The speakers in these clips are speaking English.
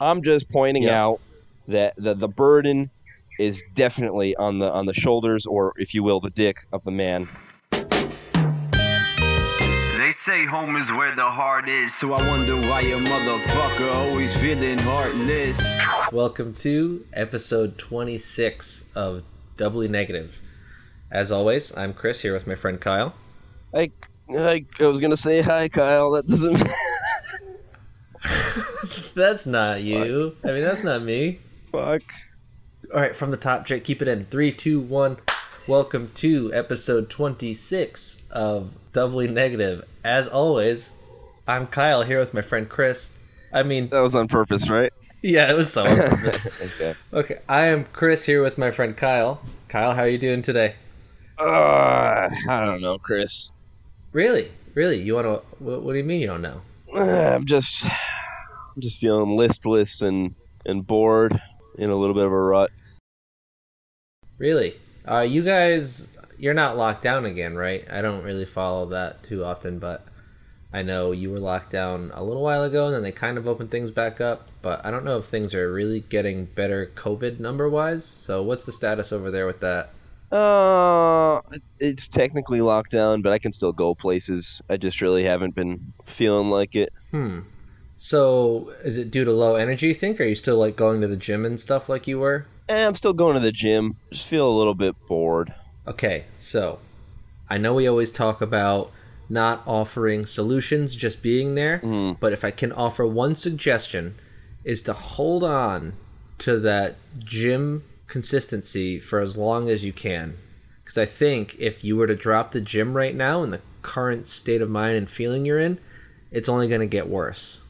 I'm just pointing Yeah. out that the the burden is definitely on the on the shoulders, or if you will, the dick of the man. They say home is where the heart is, so I wonder why a motherfucker always feeling heartless. Welcome to episode 26 of Doubly Negative. As always, I'm Chris here with my friend Kyle. I, I, I was gonna say hi, Kyle. That doesn't. That's not you. I mean, that's not me. Fuck. All right, from the top, Jake, keep it in. Three, two, one. Welcome to episode 26 of Doubly Negative. As always, I'm Kyle here with my friend Chris. I mean, That was on purpose, right? yeah, it was so on purpose. Okay. Okay, I am Chris here with my friend Kyle. Kyle, how are you doing today? Uh, I don't know, Chris. Really? Really? You want to? What, what do you mean you don't know? I'm just, I'm just feeling listless and and bored, in a little bit of a rut. Really? Uh, you guys, you're not locked down again, right? I don't really follow that too often, but I know you were locked down a little while ago, and then they kind of opened things back up. But I don't know if things are really getting better COVID number wise. So what's the status over there with that? Uh, it's technically locked down, but I can still go places. I just really haven't been feeling like it. Hmm. So is it due to low energy? You think? Or are you still like going to the gym and stuff like you were? Eh, I'm still going to the gym. Just feel a little bit bored. Okay, so I know we always talk about not offering solutions, just being there. Mhm. But if I can offer one suggestion, is to hold on to that gym consistency for as long as you can. Because I think if you were to drop the gym right now in the current state of mind and feeling you're in, it's only going to get worse.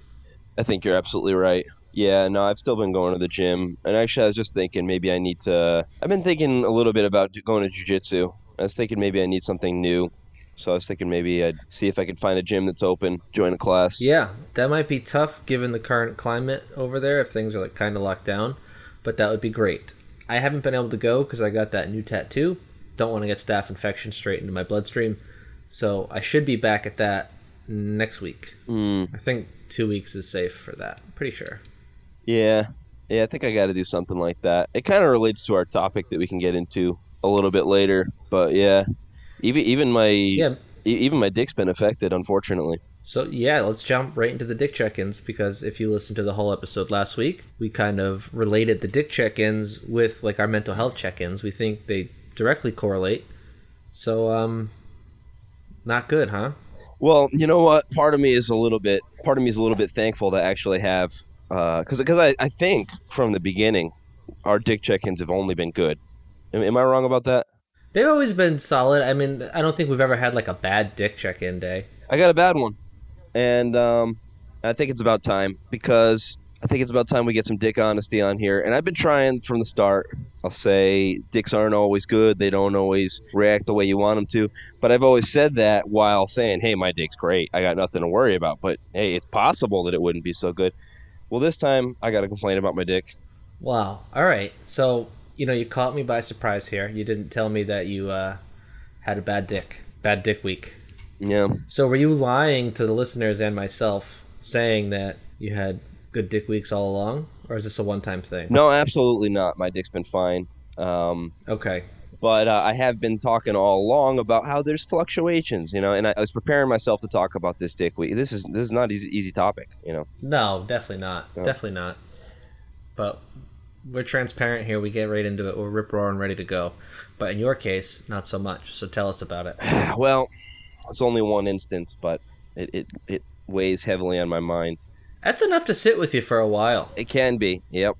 I think you're absolutely right. Yeah, no, I've still been going to the gym, and actually, I was just thinking maybe I need to. I've been thinking a little bit about going to jujitsu. I was thinking maybe I need something new, so I was thinking maybe I'd see if I could find a gym that's open, join a class. Yeah, that might be tough given the current climate over there if things are like kind of locked down, but that would be great. I haven't been able to go because I got that new tattoo. Don't want to get staph infection straight into my bloodstream, so I should be back at that next week. Mm, I think two weeks is safe for that. pretty sure. yeah, yeah. I think I got to do something like that. It kind of relates to our topic that we can get into a little bit later, but yeah, even even my Yeah. even my dick's been affected, unfortunately. So yeah, let's jump right into the dick check-ins because if you listened to the whole episode last week, we kind of related the dick check-ins with like our mental health check-ins. We think they directly correlate. So um not good, huh? Well, you know what? Part of me is a little bit. Part of me is a little bit thankful to actually have, because because I, I think from the beginning, our dick check-ins have only been good. Am, am I wrong about that? They've always been solid. I mean, I don't think we've ever had like a bad dick check-in day. I got a bad one, and um, I think it's about time because I think it's about time we get some dick honesty on here. And I've been trying from the start. I'll say dicks aren't always good. They don't always react the way you want them to. But I've always said that while saying, "Hey, my dick's great. I got nothing to worry about." But hey, it's possible that it wouldn't be so good. Well, this time I got to complain about my dick. Wow. All right. So you know, you caught me by surprise here. You didn't tell me that you uh, had a bad dick, bad dick week. Yeah. So were you lying to the listeners and myself, saying that you had good dick weeks all along, or is this a one-time thing? No, absolutely not. My dick's been fine. Um, Okay. but uh, I have been talking all along about how there's fluctuations, you know, and I, I was preparing myself to talk about this dick week. This is this is not easy easy topic, you know. No, definitely not. No. Definitely not. But we're transparent here. We get right into it. We're rip roaring, ready to go. But in your case, not so much. So tell us about it. Well, it's only one instance, but it it, it weighs heavily on my mind. That's enough to sit with you for a while. It can be, yep.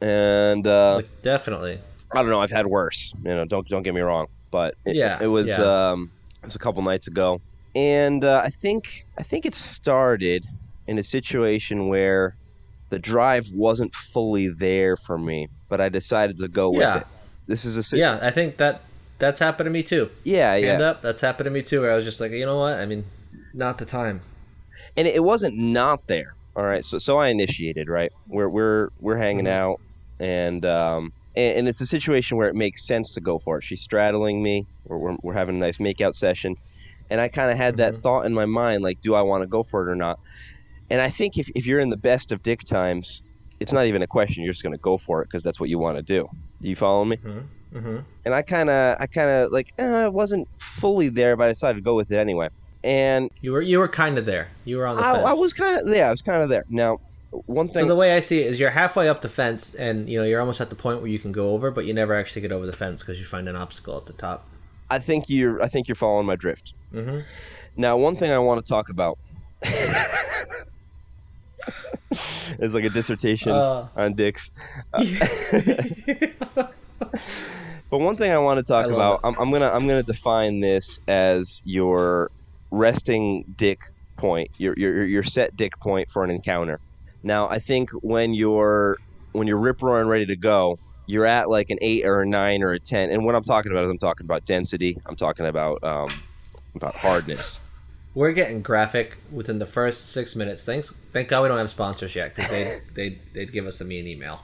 And uh, Like, definitely. I don't know. I've had worse. You know, don't don't get me wrong, but it, Yeah, it was yeah. um, it was a couple nights ago, and uh, I think I think it started in a situation where the drive wasn't fully there for me, but I decided to go Yeah. with it. This is a si- Yeah, I think that that's happened to me too. yeah, yeah. Hand up, that's happened to me too. Where I was just like, you know what? I mean, not the time. and it wasn't not there. All right, so so I initiated. Right, we're we're we're hanging Mhm. out, and um, and, and it's a situation where it makes sense to go for it. She's straddling me. We're we're, we're having a nice makeout session, and I kind of had that Mhm. thought in my mind, like, do I want to go for it or not? And I think if if you're in the best of dick times, it's not even a question. You're just going to go for it because that's what you want to do. Do you follow me? Mm-hmm. And I kind of, I kind of like, eh, I wasn't fully there, but I decided to go with it anyway. And You were you were kind of there. You were on the I, fence. I was kind of, yeah, I was kind of there. Now, one thing. So the way I see it is, you're halfway up the fence, and you know you're almost at the point where you can go over, but you never actually get over the fence because you find an obstacle at the top. I think you're, I think you're following my drift. Mm-hmm. Now, one thing I want to talk about is like a dissertation Uh. on dicks. Uh, but one thing I want to talk about, I'm, I'm gonna I'm gonna define this as your resting dick point, your your your set dick point for an encounter. Now, I think when you're when you're rip roaring ready to go, you're at like an eight or a nine or a ten. And what I'm talking about is I'm talking about density. I'm talking about um, about hardness. We're getting graphic within the first six minutes. Thanks, thank God we don't have sponsors yet because they they they'd give us a mean email.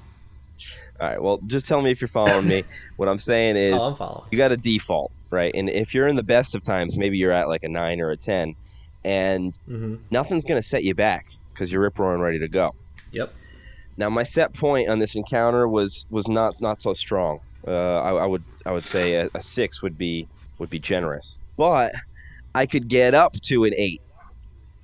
All right. Well, just tell me if you're following me. What I'm saying is, Oh, I'm following. you got a default, right? And if you're in the best of times, maybe you're at like a nine or a ten, and Mm-hmm. nothing's gonna set you back because you're rip roaring ready to go. Yep. Now, my set point on this encounter was was not not so strong. Uh, I, I would I would say a, a six would be would be generous, but I could get up to an eight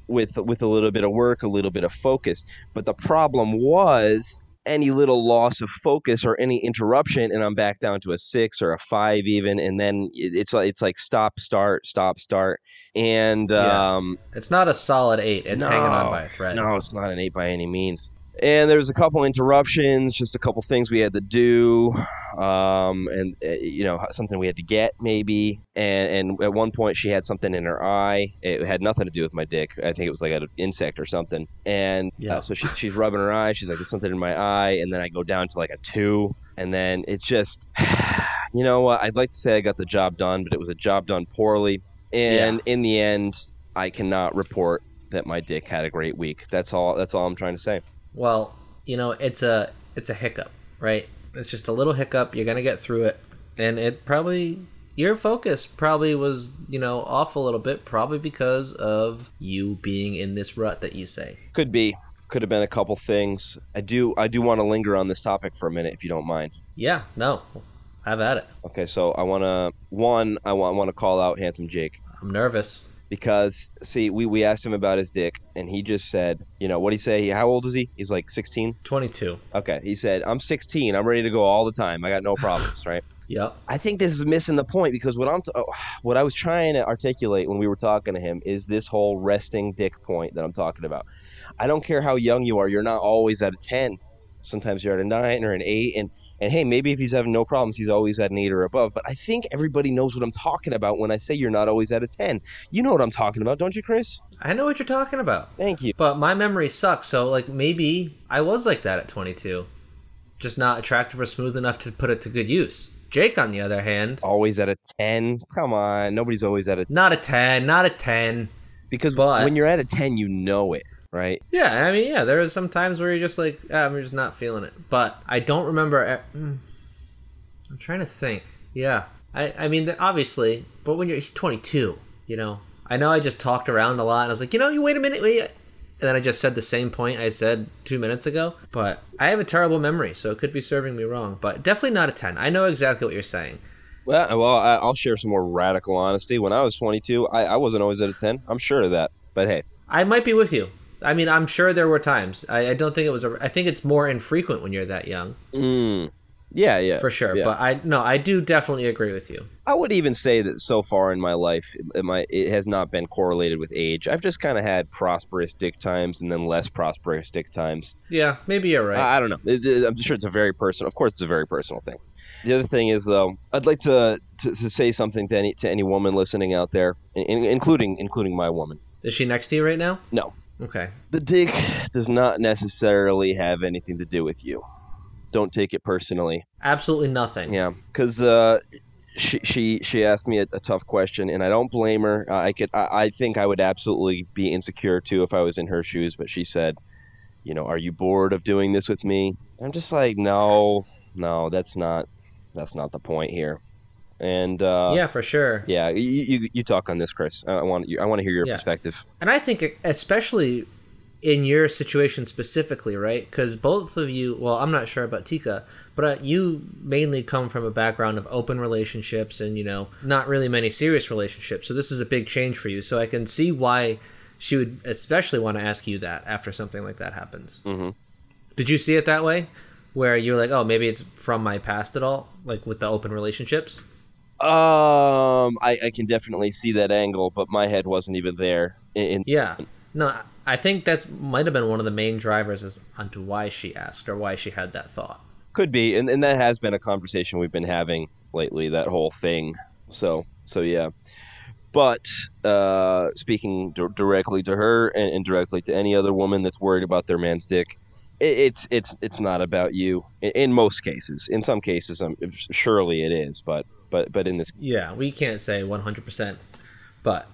with with a little bit of work, a little bit of focus. But the problem was any little loss of focus or any interruption, and I'm back down to a six or a five even, and then it's like it's like stop, start, stop, start, and Yeah. um, It's not a solid eight. It's hanging on by a thread. no, it's not an eight by any means. And there was a couple interruptions, just a couple things we had to do, um, and uh, you know something we had to get maybe. And and at one point she had something in her eye. It had nothing to do with my dick. I think it was like an insect or something. And Yeah. uh, so she, she's rubbing her eye. She's like, "There's something in my eye." And then I go down to like a two, and then it's just, you know what? I'd like to say I got the job done, but it was a job done poorly. And in the end, I cannot report that my dick had a great week. That's all. That's all I'm trying to say. Well, you know, it's a it's a hiccup, right? It's just a little hiccup. You're gonna get through it, and it probably your focus probably was you know off a little bit, probably because of you being in this rut that you say. Could be. Could have been a couple things. I do. I do want to linger on this topic for a minute, if you don't mind. Yeah, no, have at it. Okay. So I want to. One, I want, I want to call out handsome Jake I'm nervous. Because see, we we asked him about his dick, and he just said, you know, what he say? How old is he? He's like 16. Twenty two. Okay. He said, I'm 16. I'm ready to go all the time. I got no problems. right. Yep. I think this is missing the point because what I'm t- oh, what I was trying to articulate when we were talking to him is this whole resting dick point that I'm talking about. I don't care how young you are, you're not always at a 10. Sometimes you're at a 9 or an 8 and and hey, maybe if he's having no problems, he's always at an 8 or above, but I think everybody knows what I'm talking about when I say you're not always at a 10. You know what I'm talking about, don't you, Chris? I know what you're talking about, Thank you. but my memory sucks. So like maybe I was like that at twenty two, just not attractive or smooth enough to put it to good use. Jake, on the other hand, Always at a 10. Come on, nobody's always at a not a ten, not a ten. because But- when you're at a 10, you know it, right? Yeah, I mean, yeah, there are some times where you're just like, ah, I'm just not feeling it. But I don't remember. mm, I'm trying to think. Yeah, I, I mean, obviously, but when you're he's 22, you know, I know I just talked around a lot, and I was like, you know, you wait a minute, wait, and then I just said the same point I said two minutes ago. But I have a terrible memory, so it could be serving me wrong. But definitely not a 10. I know exactly what you're saying. Well, well, I'll share some more radical honesty. When I was 22, I, I wasn't always at a 10. I'm sure of that. But hey, I might be with you. I mean, I'm sure there were times. I, I don't think it was. A, I think it's more infrequent when you're that young. mm, yeah, yeah, for sure. yeah. But I no, I do definitely agree with you. I would even say that so far in my life, it, my, it has not been correlated with age. I've just kind of had prosperous dick times and then less prosperous dick times. Yeah, maybe you're right. I, I don't know. It- it- I'm sure it's a very personal. Of course, it's a very personal thing. The other thing is, though, I'd like to to, to say something to any to any woman listening out there, in- including including my woman. Is she next to you right now? No, Okay. the dick does not necessarily have anything to do with you. Don't take it personally. Absolutely nothing. Yeah, because uh, she she she asked me a, a tough question, and I don't blame her. Uh, I could I, I think I would absolutely be insecure too if I was in her shoes. But she said, you know, are you bored of doing this with me? I'm just like, no, no, that's not that's not the point here. And uh, yeah, for sure. yeah, you, you you talk on this, Chris. I want you, I want to hear your Yeah. perspective. And I think especially in your situation specifically, right? Because both of you, well, I'm not sure about Tika, but uh, you mainly come from a background of open relationships and, you know, not really many serious relationships. So this is a big change for you. So I can see why she would especially want to ask you that after something like that happens. Mm-hmm. Did you see it that way? Where you're like, oh, maybe it's from my past at all, like with the open relationships? Um, I, I can definitely see that angle, but my head wasn't even there. In, Yeah. No, I think that might have been one of the main drivers as onto why she asked or why she had that thought. could be, and, and that has been a conversation we've been having lately. That whole thing. So so yeah. But uh, speaking d- directly to her and, and directly to any other woman that's worried about their man's dick, it, it's it's it's not about you. In, in most cases, in some cases, um, surely it is. But but but in this, Yeah, we can't say 100%, but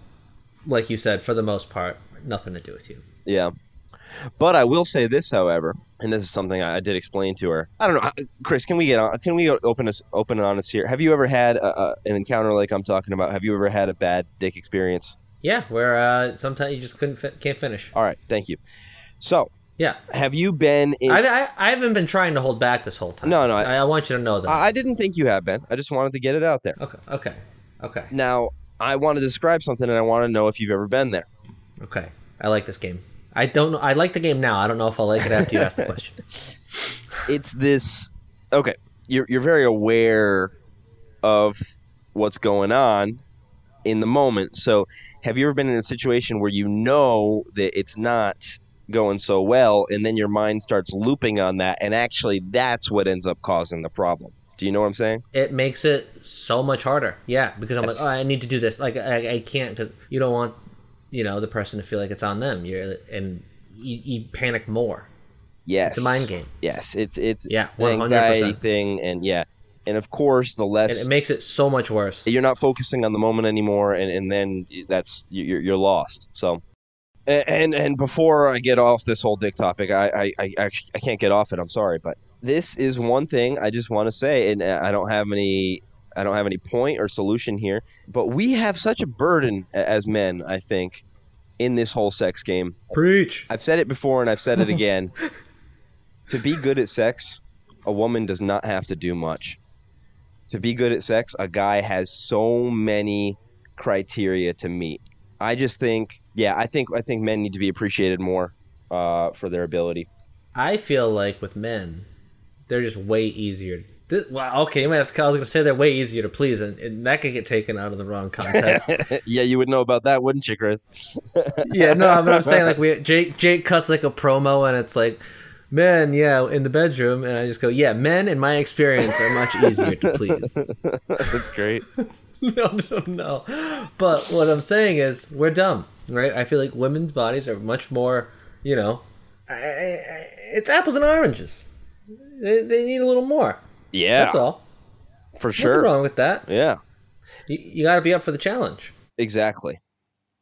like you said, for the most part, nothing to do with you. yeah. But I will say this, however, and this is something I, I did explain to her. I don't know, Chris. Can we get on? Can we open us open and honest here? Have you ever had a, a, an encounter like I'm talking about? Have you ever had a bad dick experience? Yeah, where uh, sometimes you just couldn't fi- can't finish. All right, thank you. So, Yeah, have you been in? I, I, I haven't been trying to hold back this whole time. No, no, I- I, want you to know that. I I didn't think you have been. I just wanted to get it out there. okay, okay, okay, Now, I want to describe something, and I want to know if you've ever been there. okay. I like this game. I don't know. I like the game now. I don't know if I'll like it after you ask the question. It's this. Okay, you're you're very aware of what's going on in the moment. So, have you ever been in a situation where you know that it's not going so well, and then your mind starts looping on that, and actually that's what ends up causing the problem? Do you know what I'm saying? It makes it so much harder. Yeah, because I'm like, oh, I need to do this. Like, I, I can't because you don't want, you know, the person to feel like it's on them. You're and you, you panic more. Yes, It's a mind game. Yes, it's it's Yeah, an anxiety thing, and yeah, and of course the And less it makes it so much worse. you're not focusing on the moment anymore, and, and then that's you're you're lost. So, and and, before I get off this whole dick topic, I I, I actually I can't get off it. I'm sorry, but this is one thing I just want to say, and uh, I don't have any. I don't have any point or solution here, but we have such a burden as men, I think, in this whole sex game. Preach. I've said it before and I've said it again. to be good at sex, a woman does not have to do much. To be good at sex, a guy has so many criteria to meet. I just think, yeah, I think I think men need to be appreciated more uh, for their ability. I feel like with men, they're just way easier. This, well, okay, you might have, I was going to say they're way easier to please, and, and that could get taken out of the wrong context. yeah, you would know about that, wouldn't you, Chris? yeah, no, but I'm saying like we Jake Jake cuts like a promo, and it's like, men, yeah, in the bedroom, and I just go, yeah, men, in my experience, are much easier to please. That's great. no, no, no. But what I'm saying is, we're dumb, right? I feel like women's bodies are much more, you know, I, I, it's apples and oranges. They, they need a little more. Yeah, That's all. for sure, Nothing wrong with that. Yeah, You, you got to be up for the challenge. exactly.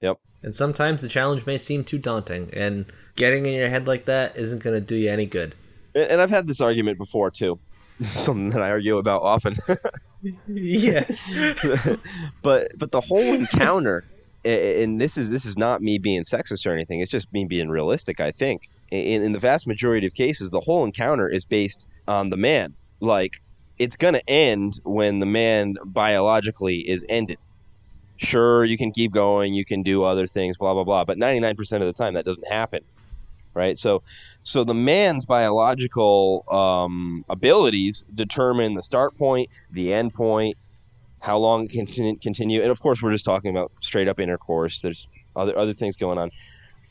Yep. And sometimes the challenge may seem too daunting, and getting in your head like that isn't going to do you any good. And and I've had this argument before too. Something that I argue about often. yeah. but but the whole encounter and this is this is not me being sexist or anything. It's just me being realistic i think. In, in the vast majority of cases the whole encounter is based on the man. Like it's going to end when the man biologically is ended. Sure you can keep going you can do other things blah blah blah but 99% of the time that doesn't happen right? So so the man's biological um, abilities determine the start point the end point how long can continue, continue and of course we're just talking about straight up intercourse there's other other things going on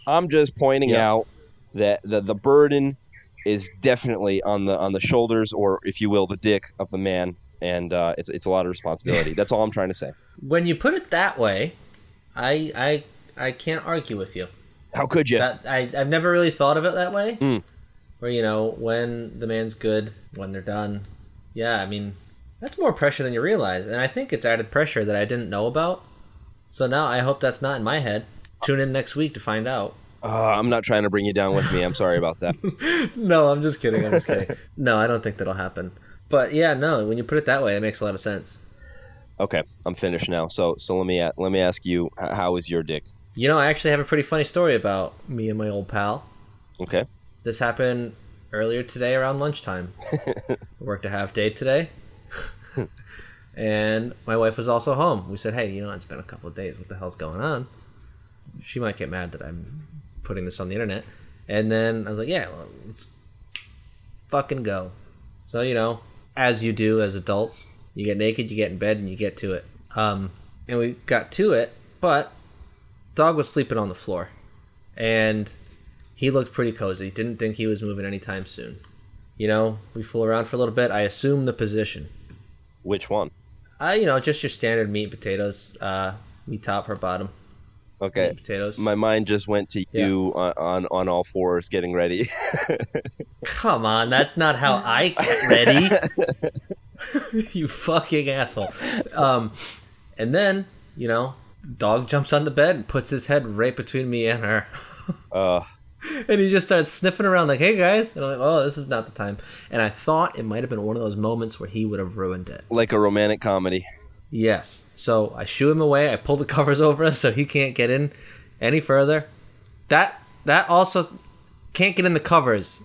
i'm just pointing Yeah. out that the, the burden is definitely on the on the shoulders or if you will the dick of the man and uh, it's, it's a lot of responsibility that's all i'm trying to say When you put it that way, I I I can't argue with you. how could you That I I've never really thought of it that way. Mm. Where you know when the man's good, when they're done. Yeah, I mean that's more pressure than you realize, and I think it's added pressure that I didn't know about. So now I hope that's not in my head. Tune in next week to find out. uh, i'm not trying to bring you down with me i'm sorry about that No, I'm just kidding. I'm just kidding. no, I don't think that'll happen. But yeah, no, when you put it that way, it makes a lot of sense. okay i'm finished now so so let me let me ask you how is your dick You know, I actually have a pretty funny story about me and my old pal. Okay. This happened earlier today around lunchtime. Worked a half day today. and my wife was also home. We said, hey, you know, it's been a couple of days. What the hell's going on? She might get mad that I'm putting this on the internet. And then I was like, yeah, well, let's fucking go. So, you know, as you do as adults, you get naked, you get in bed, and you get to it. Um, and we got to it, but dog was sleeping on the floor. And he looked pretty cozy. Didn't think he was moving anytime soon. You know, we fool around for a little bit. I assume the position. Which one? Uh, you know, just your standard meat and potatoes. Uh, meat top or bottom. Okay. Meat potatoes. My mind just went to you on, on on all fours getting ready. Come on, that's not how I get ready. you fucking asshole. Um, and then, you know, dog jumps on the bed and puts his head right between me and her. uh, and he just starts sniffing around like, "Hey guys!" And I'm like, "Oh, this is not the time." And I thought it might have been one of those moments where he would have ruined it. like a romantic comedy. Yes. So I shoo him away. I pull the covers over us so he can't get in any further. That that also can't get in the covers.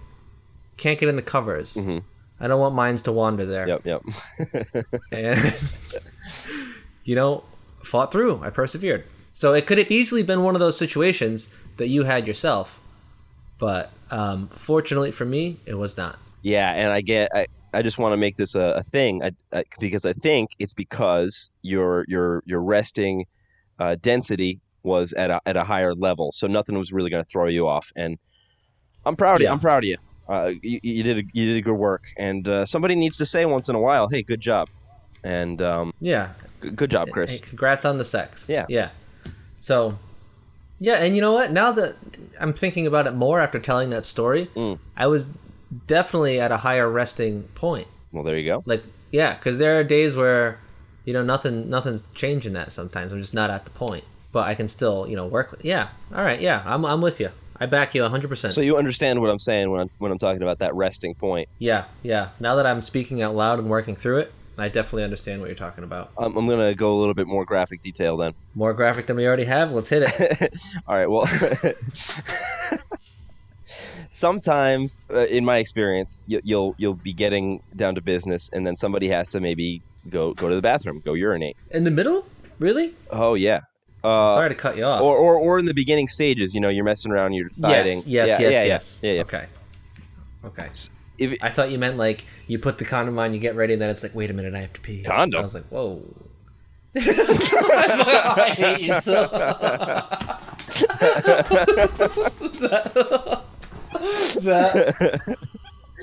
Can't get in the covers. Mm-hmm. I don't want mines to wander there. Yep, yep. And you know, fought through. I persevered. So it could have easily been one of those situations that you had yourself, but um, fortunately for me, it was not. Yeah, and I get. I, I just want to make this a, a thing I, I, because I think it's because your your your resting uh, density was at a, at a higher level, so nothing was really going to throw you off. And I'm proud of you. I'm proud of you. Uh, you, you did a, you did a good work, and uh, somebody needs to say once in a while, "Hey, good job," and um, Yeah, g- good job, Hey, Chris. congrats on the sex. Yeah. Yeah. So, yeah, and you know what? Now that I'm thinking about it more after telling that story, Mm. I was definitely at a higher resting point. Well, there you go. Like, yeah, because there are days where, you know, nothing, nothing's changing that. Sometimes I'm just not at the point, but I can still, you know, work with. Yeah. All right. Yeah, I'm, I'm with you. I back you 100. percent So you understand what I'm saying when I'm when I'm talking about that resting point. Yeah. Yeah. Now that I'm speaking out loud and working through it, I definitely understand what you're talking about. I'm, I'm gonna go a little bit more graphic detail then. More graphic than we already have. Let's hit it. All right. Well, sometimes, uh, in my experience, you, you'll you'll be getting down to business, and then somebody has to maybe go go to the bathroom, go urinate. In the middle? Really? Oh yeah. Uh, Sorry to cut you off. or, or or in the beginning stages, you know, you're messing around, you're fighting. Yes, yes, yeah, yes, yeah, yes. Yeah, yeah. Okay. Okay. If I thought you meant like you put the condom on, you get ready, and then it's like, wait a minute, I have to pee. Condom? I was like, whoa. I hate you so. that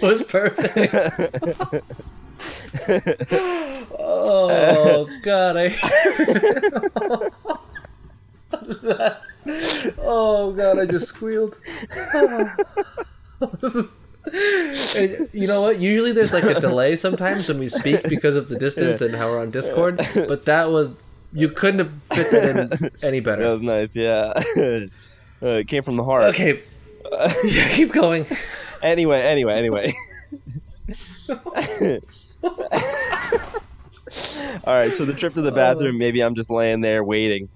was perfect. oh God, I. That- oh God, I just squealed. And you know what? Usually there's like a delay sometimes when we speak because of the distance and how we're on Discord. But that was you couldn't have fit that in any better. that was nice, yeah. uh, it came from the heart. Okay. Yeah, keep going. Anyway, anyway, anyway. All right, so the trip to the bathroom, maybe I'm just laying there waiting,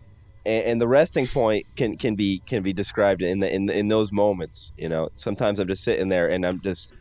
and, and the resting point can, can be can be described in the in in those moments. You know, sometimes I'm just sitting there and I'm just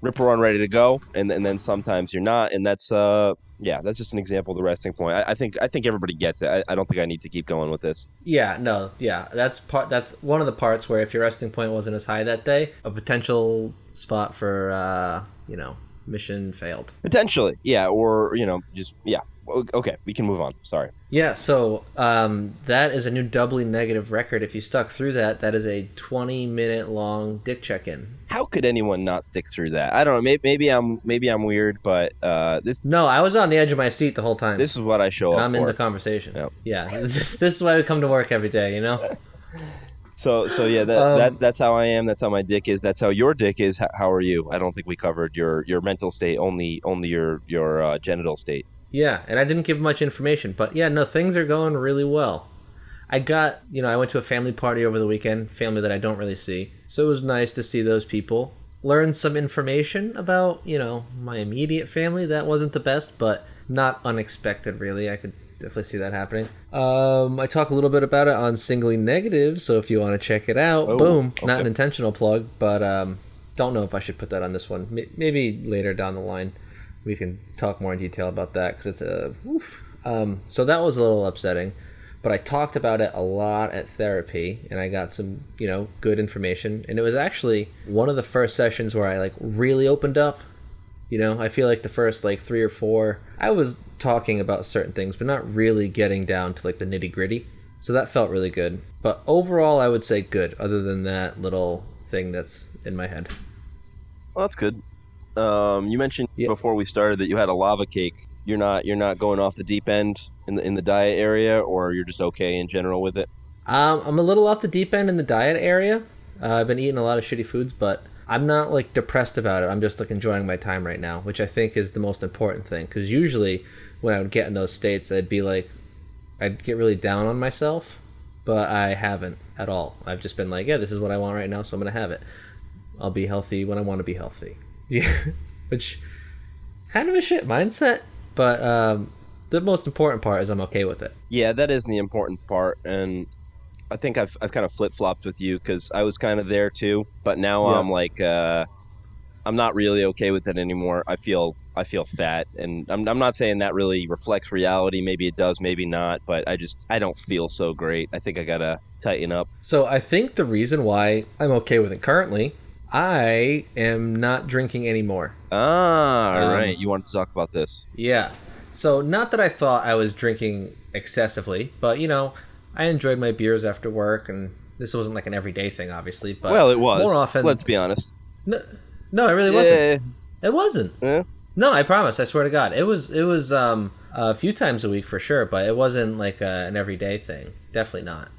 ripper on ready to go, and and then sometimes you're not, and that's uh yeah, that's just an example of the resting point. I, I think I think everybody gets it. I, I don't think I need to keep going with this. Yeah, no, yeah, that's part. That's one of the parts where if your resting point wasn't as high that day, a potential spot for uh, you know mission failed. Potentially, yeah, or you know, just yeah. Okay, we can move on. Sorry. Yeah, so um, that is a new doubly negative record. If you stuck through that, that is a 20 minute long dick check in. how could anyone not stick through that? I don't know. Maybe, maybe I'm maybe I'm weird, but uh, this No, I was on the edge of my seat the whole time. this is what I show and up I'm for. in the conversation. Yep. Yeah, this is why we come to work every day, you know? so so yeah, that, Um, that's that's how I am. That's how my dick is. That's how your dick is. How, how are you? I don't think we covered your your mental state. Only only your your uh, genital state. Yeah, and I didn't give much information, but yeah, no, things are going really well. I got, you know, I went to a family party over the weekend, family that I don't really see. So it was nice to see those people. Learn some information about, you know, my immediate family. That wasn't the best, but not unexpected, really. I could definitely see that happening. Um, I talk a little bit about it on Singly Negative, so if you want to check it out, Oh, boom. Not an intentional plug, but um, don't know if I should put that on this one. Maybe later down the line, we can talk more in detail about that because it's a. Um, so that was a little upsetting, but I talked about it a lot at therapy, and I got some, you know, good information. And it was actually one of the first sessions where I like really opened up you know, I feel like the first like three or four, I was talking about certain things, but not really getting down to like the nitty gritty. So that felt really good. But overall, I would say good, other than that little thing that's in my head. Well, that's good. Um, you mentioned Yeah. before we started that you had a lava cake. You're not you're not going off the deep end in the in the diet area, or you're just okay in general with it. Um, I'm a little off the deep end in the diet area. Uh, I've been eating a lot of shitty foods, but I'm not like depressed about it. I'm just like enjoying my time right now, which I think is the most important thing. Because usually, when I would get in those states, I'd be like, I'd get really down on myself, but I haven't at all. I've just been like, yeah, this is what I want right now, so I'm gonna have it. I'll be healthy when I want to be healthy. Yeah, which kind of a shit mindset, but um, the most important part is I'm okay with it. Yeah, that is the important part, and I think I've I've kind of flip flopped with you because I was kind of there too, but now Yeah. I'm like uh, I'm not really okay with it anymore. I feel I feel fat, and I'm I'm not saying that really reflects reality. Maybe it does, maybe not, but I just I don't feel so great. I think I gotta tighten up. So I think the reason why I'm okay with it currently, I am not drinking anymore. Ah, all Um, right. You wanted to talk about this? Yeah. So not that I thought I was drinking excessively, but you know, I enjoyed my beers after work, and this wasn't like an everyday thing, obviously. But well, it was. more often. Let's be honest. no, no, it really wasn't. It wasn't. Yeah. No, I promise. I swear to God, it was. It was um, a few times a week for sure, but it wasn't like a, an everyday thing. Definitely not.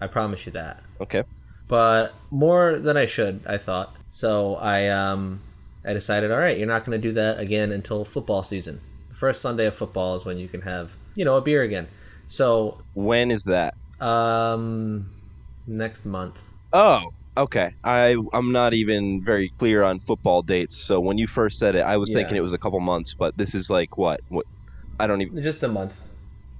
I promise you that. Okay. But more than I should, I thought. So I um I decided, all right, you're not going to do that again until football season. The first Sunday of football is when you can have, you know, a beer again. So, When is that? um next month. Oh, okay. I I'm not even very clear on football dates. So when you first said it, I was Yeah. thinking it was a couple months, but this is like what? What? I don't even. Just a month.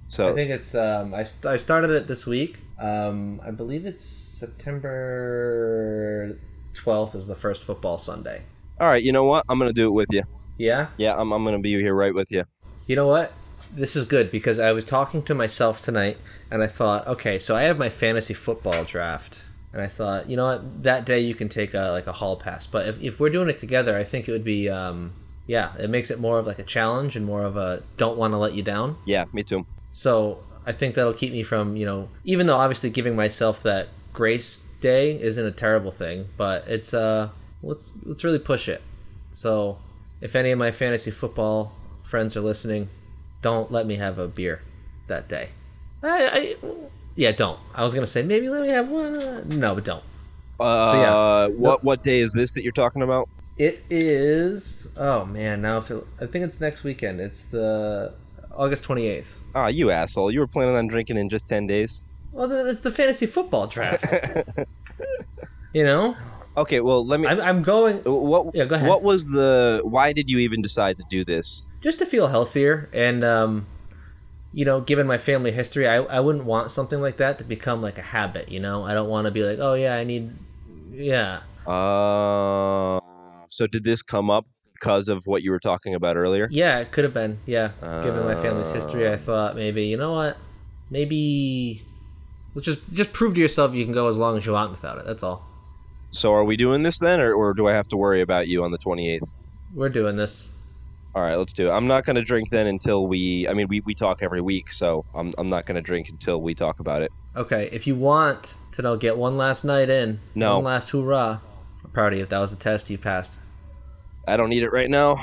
So I think it's um I, I started it this week. Um I believe it's September 12th is the first football Sunday. all right. You know what? I'm gonna do it with you. Yeah? Yeah, I'm I'm gonna be here right with you. You know what? This is good because I was talking to myself tonight and I thought, okay, so I have my fantasy football draft. And I thought, you know what, that day you can take a like a hall pass. But if, if we're doing it together, I think it would be um yeah, it makes it more of like a challenge and more of a don't want to let you down. Yeah, me too. So I think that'll keep me from, you know, even though obviously giving myself that grace day isn't a terrible thing, but it's uh let's let's really push it. So if any of my fantasy football friends are listening, don't let me have a beer that day. I, I yeah, don't. I was gonna say maybe let me have one. Uh, no, but don't. Uh, yeah. what what day is this that you're talking about? It is. Oh man, now if it, I think it's next weekend. It's the August twenty eighth. Ah, you asshole! You were planning on drinking in just ten days. Well, then it's the fantasy football draft. you know, Okay, well let me. I'm, I'm going what Yeah, go ahead. what was the? Why did you even decide to do this? just to feel healthier and um, you know, given my family history, I I wouldn't want something like that to become like a habit. You know, I don't want to be like, oh yeah, I need, yeah. Uh, so did this come up because of what you were talking about earlier? Yeah, it could have been. Yeah, given my family's history, I thought maybe you know what, maybe just just prove to yourself you can go as long as you want without it. That's all. So are we doing this then, or, or do I have to worry about you on the 28th? We're doing this. All right, let's do it. I'm not going to drink then until we. I mean, we, we talk every week, so I'm, I'm not going to drink until we talk about it. Okay, if you want to know, get one last night in. No. One last hoorah. I'm proud of you. That was a test you passed. I don't need it right now.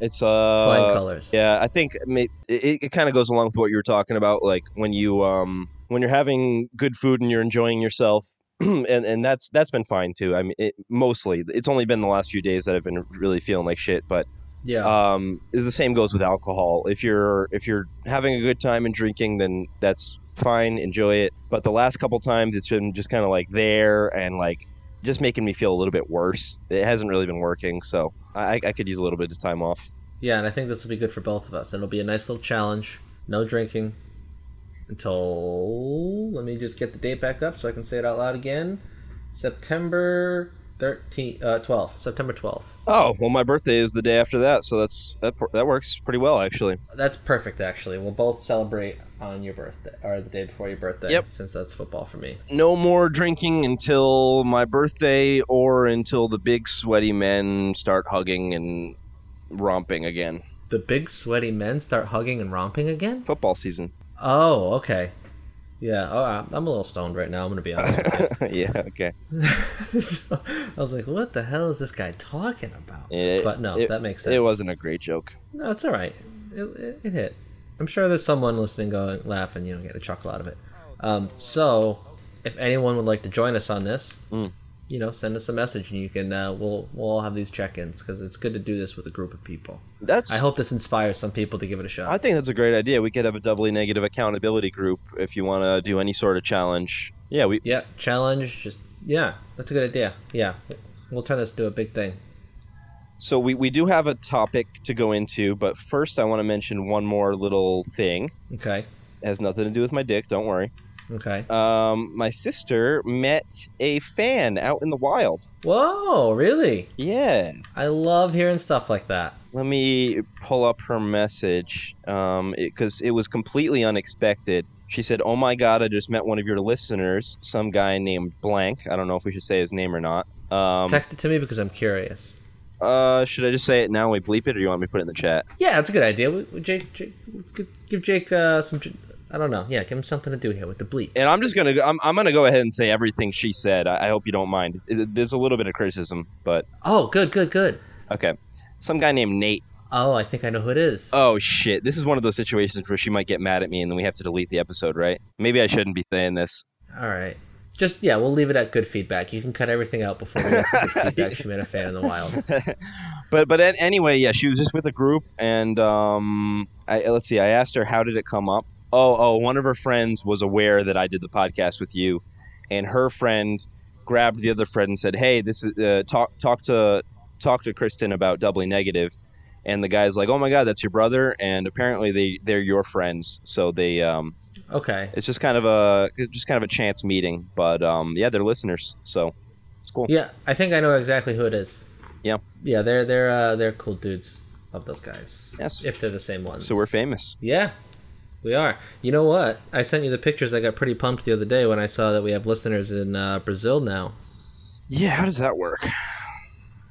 It's uh Flying colors. Yeah, I think may- it, it kind of goes along with what you were talking about, like when you um when you're having good food and you're enjoying yourself, and and that's that's been fine too. I mean, it, mostly it's only been the last few days that I've been really feeling like shit, but Yeah. um is the same goes with alcohol. If you're if you're having a good time and drinking, then that's fine, enjoy it. But the last couple times, it's been just kind of like there and like just making me feel a little bit worse. It hasn't really been working, so I, I could use a little bit of time off. Yeah, and I think this will be good for both of us. And it'll be a nice little challenge. No drinking until let me just get the date back up so I can say it out loud again. September 13th, uh, 12th. September 12th. Oh, well, my birthday is the day after that, so that's that that works pretty well actually. That's perfect, actually. We'll both celebrate on your birthday or the day before your birthday. Yep. Since that's football for me. No more drinking until my birthday or until the big sweaty men start hugging and romping again. The big sweaty men start hugging and romping again. Football season. Oh, okay. Yeah, oh, I'm a little stoned right now. I'm gonna be honest. with yeah, okay. so, I was like, "What the hell is this guy talking about?" It- but no, it- that makes sense. It wasn't a great joke. No, it's all right. It, it, it hit. I'm sure there's someone listening going laughing, you know, get a chuckle out of it. Um, so, if anyone would like to join us on this, Mm. You know, send us a message and you can. Uh, we'll we'll all have these check-ins because it's good to do this with a group of people. That's I hope this inspires some people to give it a shot. I think that's a great idea. We could have a doubly negative accountability group if you want to do any sort of challenge. Yeah, we yeah, challenge. Just yeah, that's a good idea. Yeah, we'll turn this into a big thing. so we, we do have a topic to go into, but first I want to mention one more little thing. Okay. It has nothing to do with my dick, don't worry. Okay. Um, my sister met a fan out in the wild. Whoa, really? Yeah. I love hearing stuff like that. Let me pull up her message um, because it, was completely unexpected. She said, "Oh my God, I just met one of your listeners, some guy named Blank. I don't know if we should say his name or not. Um, Text it to me because I'm curious. uh, should I just say it now and we bleep it, or do you want me to put it in the chat? Yeah, that's a good idea. We- we- Jake, Jake let's give, give Jake uh, some. I don't know. Yeah, give him something to do here with the bleep. And I'm just gonna, I'm, I'm gonna go ahead and say everything she said. I, I hope you don't mind. It, it, there's a little bit of criticism, but Oh, good, good, good. okay. Some guy named Nate. Oh, I think I know who it is. Oh shit! This is one of those situations where she might get mad at me, and then we have to delete the episode, right? Maybe I shouldn't be saying this. All right. Just yeah, we'll leave it at good feedback. You can cut everything out before we get to good feedback. She made a fan in the wild. but but anyway, yeah, she was just with a group, and um, I, let's see, I asked her how did it come up. Oh oh, one of her friends was aware that I did the podcast with you, and her friend grabbed the other friend and said, "Hey, this is uh, talk talk to talk to Kristen about doubly negative." And the guy's like, "Oh my god, that's your brother!" And apparently they they're your friends, so they um, Okay. it's just kind of a just kind of a chance meeting. But um, yeah, they're listeners, so it's cool. Yeah, I think I know exactly who it is. Yeah. Yeah, they're they're uh, they're cool dudes. Love those guys. Yes. If they're the same ones. So we're famous. Yeah, we are. You know what? I sent you the pictures. I got pretty pumped the other day when I saw that we have listeners in uh, Brazil now. Yeah, how does that work?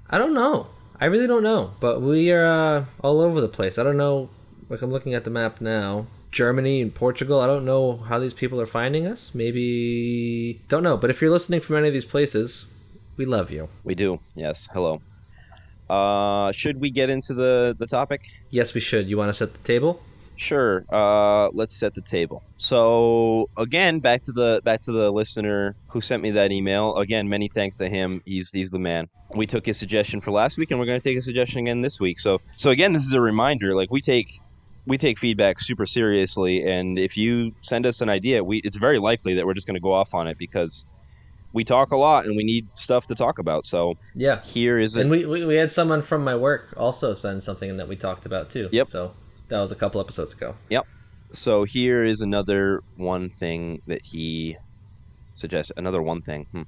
I don't know. I really don't know. But we are uh, all over the place. I don't know. Like I'm looking at the map now. Germany and Portugal. I don't know how these people are finding us. Maybe don't know. But if you're listening from any of these places, we love you. We do. Yes. Hello. Uh, should we get into the the topic? Yes, we should. You want to set the table? Sure. Uh, let's set the table. So again, back to the back to the listener who sent me that email. Again, many thanks to him. He's he's the man. We took his suggestion for last week, and we're going to take a suggestion again this week. So so again, this is a reminder. Like we take we take feedback super seriously, and if you send us an idea, we it's very likely that we're just going to go off on it because we talk a lot and we need stuff to talk about. So Yeah. here is a And we, we, we had someone from my work also send something that we talked about too. Yep. So that was a couple episodes ago. Yep. So here is another one thing that he suggests another one thing hmm.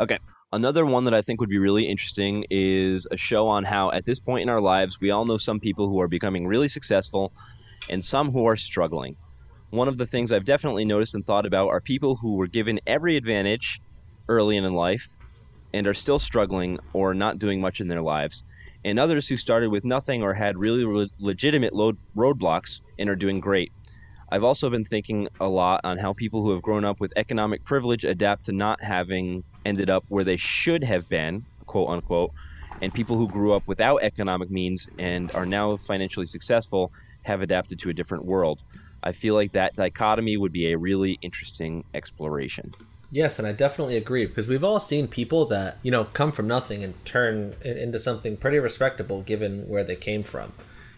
okay another one that i think would be really interesting is a show on how at this point in our lives we all know some people who are becoming really successful and some who are struggling one of the things i've definitely noticed and thought about are people who were given every advantage early in life and are still struggling or not doing much in their lives and others who started with nothing or had really le- legitimate load- roadblocks and are doing great I've also been thinking a lot on how people who have grown up with economic privilege adapt to not having ended up where they should have been, quote unquote, and people who grew up without economic means and are now financially successful have adapted to a different world. I feel like that dichotomy would be a really interesting exploration. Yes, and I definitely agree because we've all seen people that you know come from nothing and turn it into something pretty respectable given where they came from,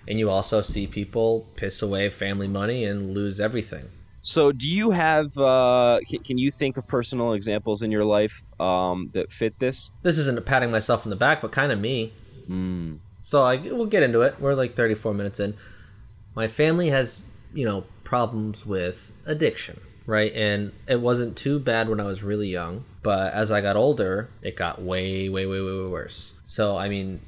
and you also see people piss away family money and lose everything. So, do you have? Uh, can, can you think of personal examples in your life um, that fit this? This isn't patting myself on the back, but kind of me. Mm. So I we'll get into it. We're like 34 minutes in. My family has you know, problems with addiction, right? And it wasn't too bad when I was really young, but as I got older, it got way, way, way, way, way worse. So, I mean,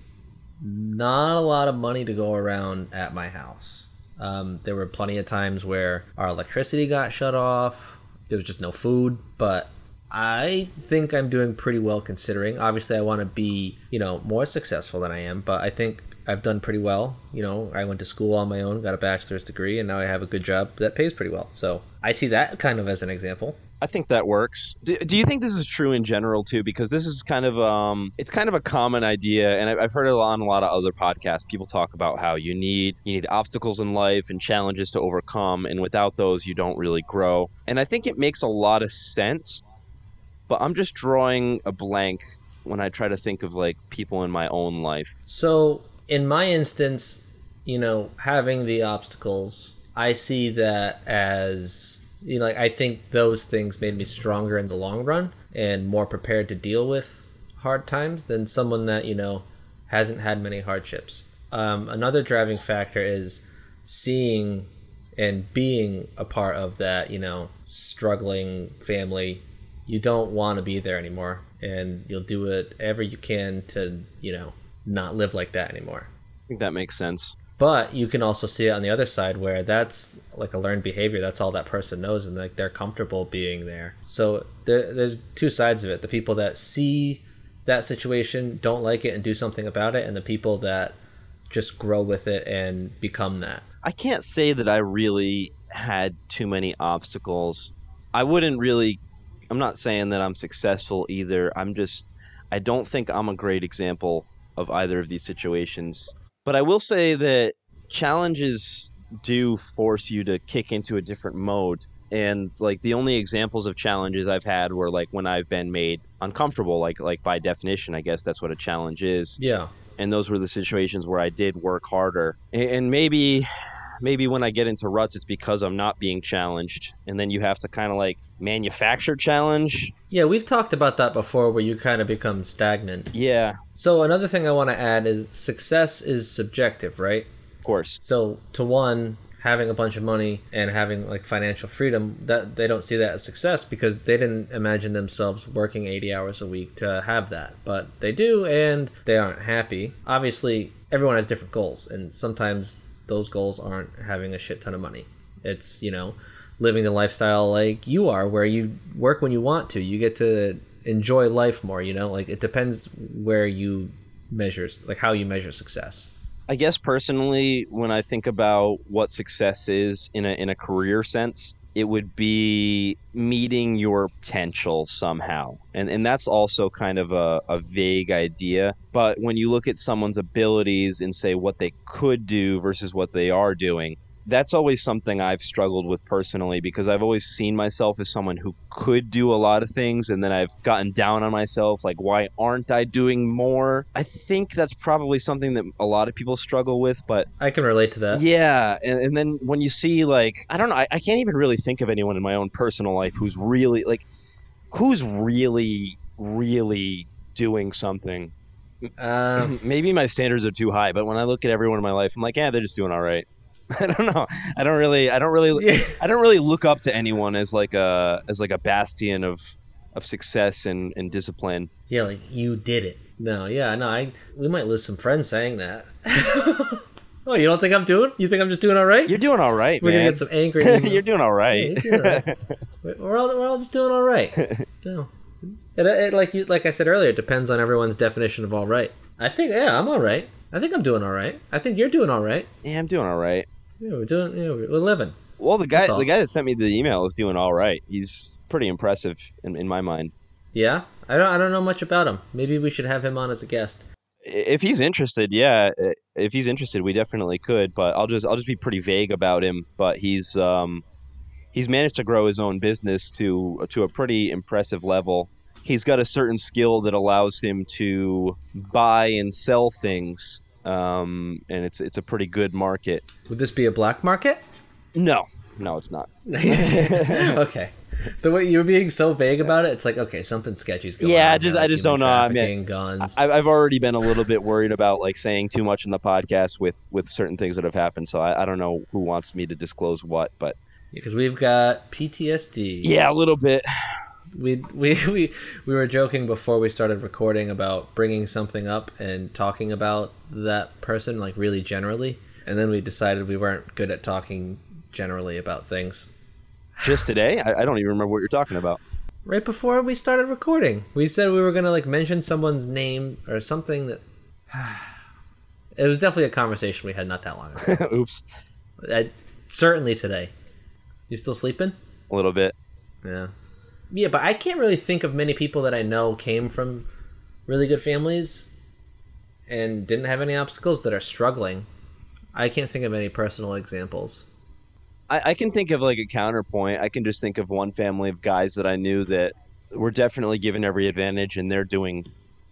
not a lot of money to go around at my house. Um, there were plenty of times where our electricity got shut off. There was just no food, but I think I'm doing pretty well considering. Obviously, I want to be, you know, more successful than I am, but I think I've done pretty well. You know, I went to school on my own, got a bachelor's degree, and now I have a good job that pays pretty well. So I see that kind of as an example. I think that works. Do, do you think this is true in general too? Because this is kind of um, it's kind of a common idea, and I've, I've heard it on a lot of other podcasts. People talk about how you need you need obstacles in life and challenges to overcome, and without those, you don't really grow. And I think it makes a lot of sense. But I'm just drawing a blank when I try to think of like people in my own life. So in my instance, you know, having the obstacles, I see that as you know, like I think those things made me stronger in the long run and more prepared to deal with hard times than someone that you know hasn't had many hardships. Um, another driving factor is seeing and being a part of that, you know, struggling family. You don't want to be there anymore, and you'll do whatever you can to, you know, not live like that anymore. I think that makes sense. But you can also see it on the other side where that's like a learned behavior. That's all that person knows, and like they're comfortable being there. So there, there's two sides of it: the people that see that situation, don't like it, and do something about it, and the people that just grow with it and become that. I can't say that I really had too many obstacles. I wouldn't really. I'm not saying that I'm successful either. I'm just. I don't think I'm a great example of either of these situations. But I will say that challenges do force you to kick into a different mode. And like the only examples of challenges I've had were like when I've been made uncomfortable, like like by definition, I guess that's what a challenge is. Yeah. And those were the situations where I did work harder. And maybe maybe when I get into ruts it's because I'm not being challenged. And then you have to kind of like manufacture challenge. Yeah, we've talked about that before where you kind of become stagnant. Yeah, So another thing I want to add is success is subjective, right? of course. So to one, having a bunch of money and having like financial freedom, that they don't see that as success because they didn't imagine themselves working 80 hours a week to have that. But they do and they aren't happy. Obviously, everyone has different goals and sometimes those goals aren't having a shit ton of money. It's, you know, living the lifestyle like you are where you work when you want to. You get to enjoy life more, you know? Like it depends where you measures like how you measure success. I guess personally, when I think about what success is in a in a career sense, it would be meeting your potential somehow. And and that's also kind of a, a vague idea. But when you look at someone's abilities and say what they could do versus what they are doing, that's always something I've struggled with personally because I've always seen myself as someone who could do a lot of things and then I've gotten down on myself like why aren't I doing more? I think that's probably something that a lot of people struggle with, but I can relate to that. yeah, and, and then when you see like I don't know, I, I can't even really think of anyone in my own personal life who's really like who's really really doing something. Um, Maybe my standards are too high, but when I look at everyone in my life, I'm like, yeah, they're just doing all right. I don't know. I don't really. I don't really. Yeah. I don't really look up to anyone as like a as like a bastion of of success and, and discipline. yeah, like you did it. No, yeah, no, I we might lose some friends saying that. oh, you don't think I'm doing? You think I'm just doing all right? You're doing all right, We're man. gonna get some angry. You're doing all right. Yeah, doing all right. We're all we're all just doing all right. No, it, uh, it, like you like I said earlier, it depends on everyone's definition of all right. I think yeah, I'm all right. I think I'm doing all right. I think you're doing all right. yeah, I'm doing all right. Yeah, we're doing. Yeah, we're living. Well, the guy the guy that sent me the email is doing all right. He's pretty impressive in, in my mind. Yeah, I don't I don't know much about him. Maybe we should have him on as a guest. If he's interested, yeah, if he's interested, we definitely could. But I'll just I'll just be pretty vague about him. But he's um, he's managed to grow his own business to to a pretty impressive level. He's got a certain skill that allows him to buy and sell things, um, and it's it's a pretty good market. Would this be a black market? No, no, it's not. okay. the way you're being so vague about it, it's like okay, something sketchy's going Yeah, on. I just- I just don't know. I mean, guns. I- I've already been a little bit worried about like saying too much in the podcast with with certain things that have happened. So I, I don't know who wants me to disclose what, but because we've got PTSD. yeah, a little bit. We we we we were joking before we started recording about bringing something up and talking about that person like really generally, and then we decided we weren't good at talking generally about things. Just today, I, I don't even remember what you're talking about. Right before we started recording, we said we were gonna like mention someone's name or something that. It was definitely a conversation we had not that long ago. Oops, Uh, certainly today. You still sleeping? a little bit. Yeah. Yeah, but I can't really think of many people that I know came from really good families and didn't have any obstacles that are struggling. I can't think of any personal examples. I, I can think of like a counterpoint. I can just think of one family of guys that I knew that were definitely given every advantage, and they're doing